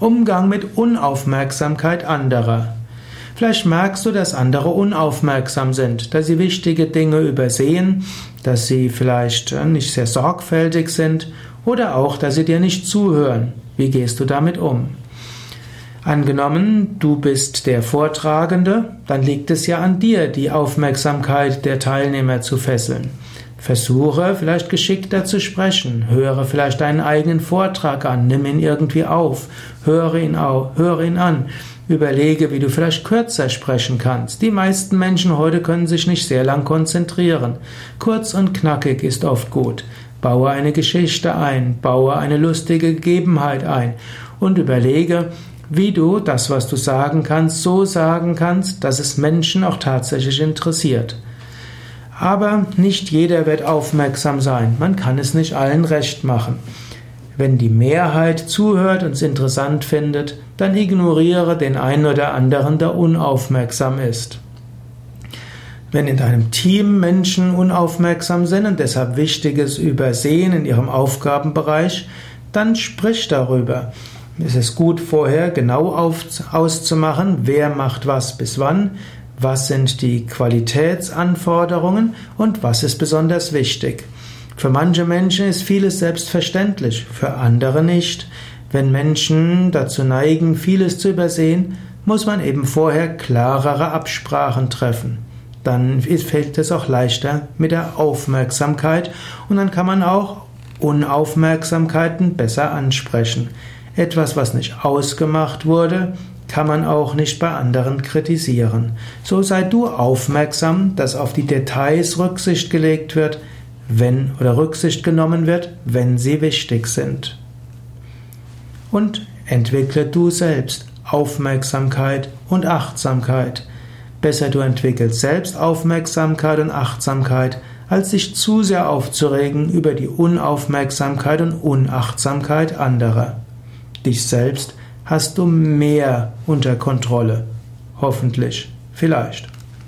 Umgang mit Unaufmerksamkeit anderer. Vielleicht merkst du, dass andere unaufmerksam sind, dass sie wichtige Dinge übersehen, dass sie vielleicht äh, nicht sehr sorgfältig sind oder auch, dass sie dir nicht zuhören. Wie gehst du damit um? Angenommen, du bist der Vortragende, dann liegt es ja an dir, die Aufmerksamkeit der Teilnehmer zu fesseln. Versuche vielleicht geschickter zu sprechen, höre vielleicht deinen eigenen Vortrag an, nimm ihn irgendwie auf, höre ihn, auf, höre ihn an, überlege, wie du vielleicht kürzer sprechen kannst. Die meisten Menschen heute können sich nicht sehr lang konzentrieren. Kurz und knackig ist oft gut. Baue eine Geschichte ein, baue eine lustige Gegebenheit ein und überlege, wie du das, was du sagen kannst, so sagen kannst, dass es Menschen auch tatsächlich interessiert. Aber nicht jeder wird aufmerksam sein. Man kann es nicht allen recht machen. Wenn die Mehrheit zuhört und es interessant findet, dann ignoriere den einen oder anderen, der unaufmerksam ist. Wenn in deinem Team Menschen unaufmerksam sind und deshalb Wichtiges übersehen in ihrem Aufgabenbereich, dann sprich darüber. Es ist gut vorher genau auszumachen, wer macht was bis wann, was sind die Qualitätsanforderungen und was ist besonders wichtig. Für manche Menschen ist vieles selbstverständlich, für andere nicht. Wenn Menschen dazu neigen, vieles zu übersehen, muss man eben vorher klarere Absprachen treffen. Dann fällt es auch leichter mit der Aufmerksamkeit und dann kann man auch Unaufmerksamkeiten besser ansprechen. Etwas, was nicht ausgemacht wurde, kann man auch nicht bei anderen kritisieren. So sei du aufmerksam, dass auf die Details Rücksicht gelegt wird, wenn oder Rücksicht genommen wird, wenn sie wichtig sind. Und entwickle du selbst Aufmerksamkeit und Achtsamkeit. Besser du entwickelst selbst Aufmerksamkeit und Achtsamkeit, als sich zu sehr aufzuregen über die Unaufmerksamkeit und Unachtsamkeit anderer. Dich selbst hast du mehr unter Kontrolle. Hoffentlich. Vielleicht.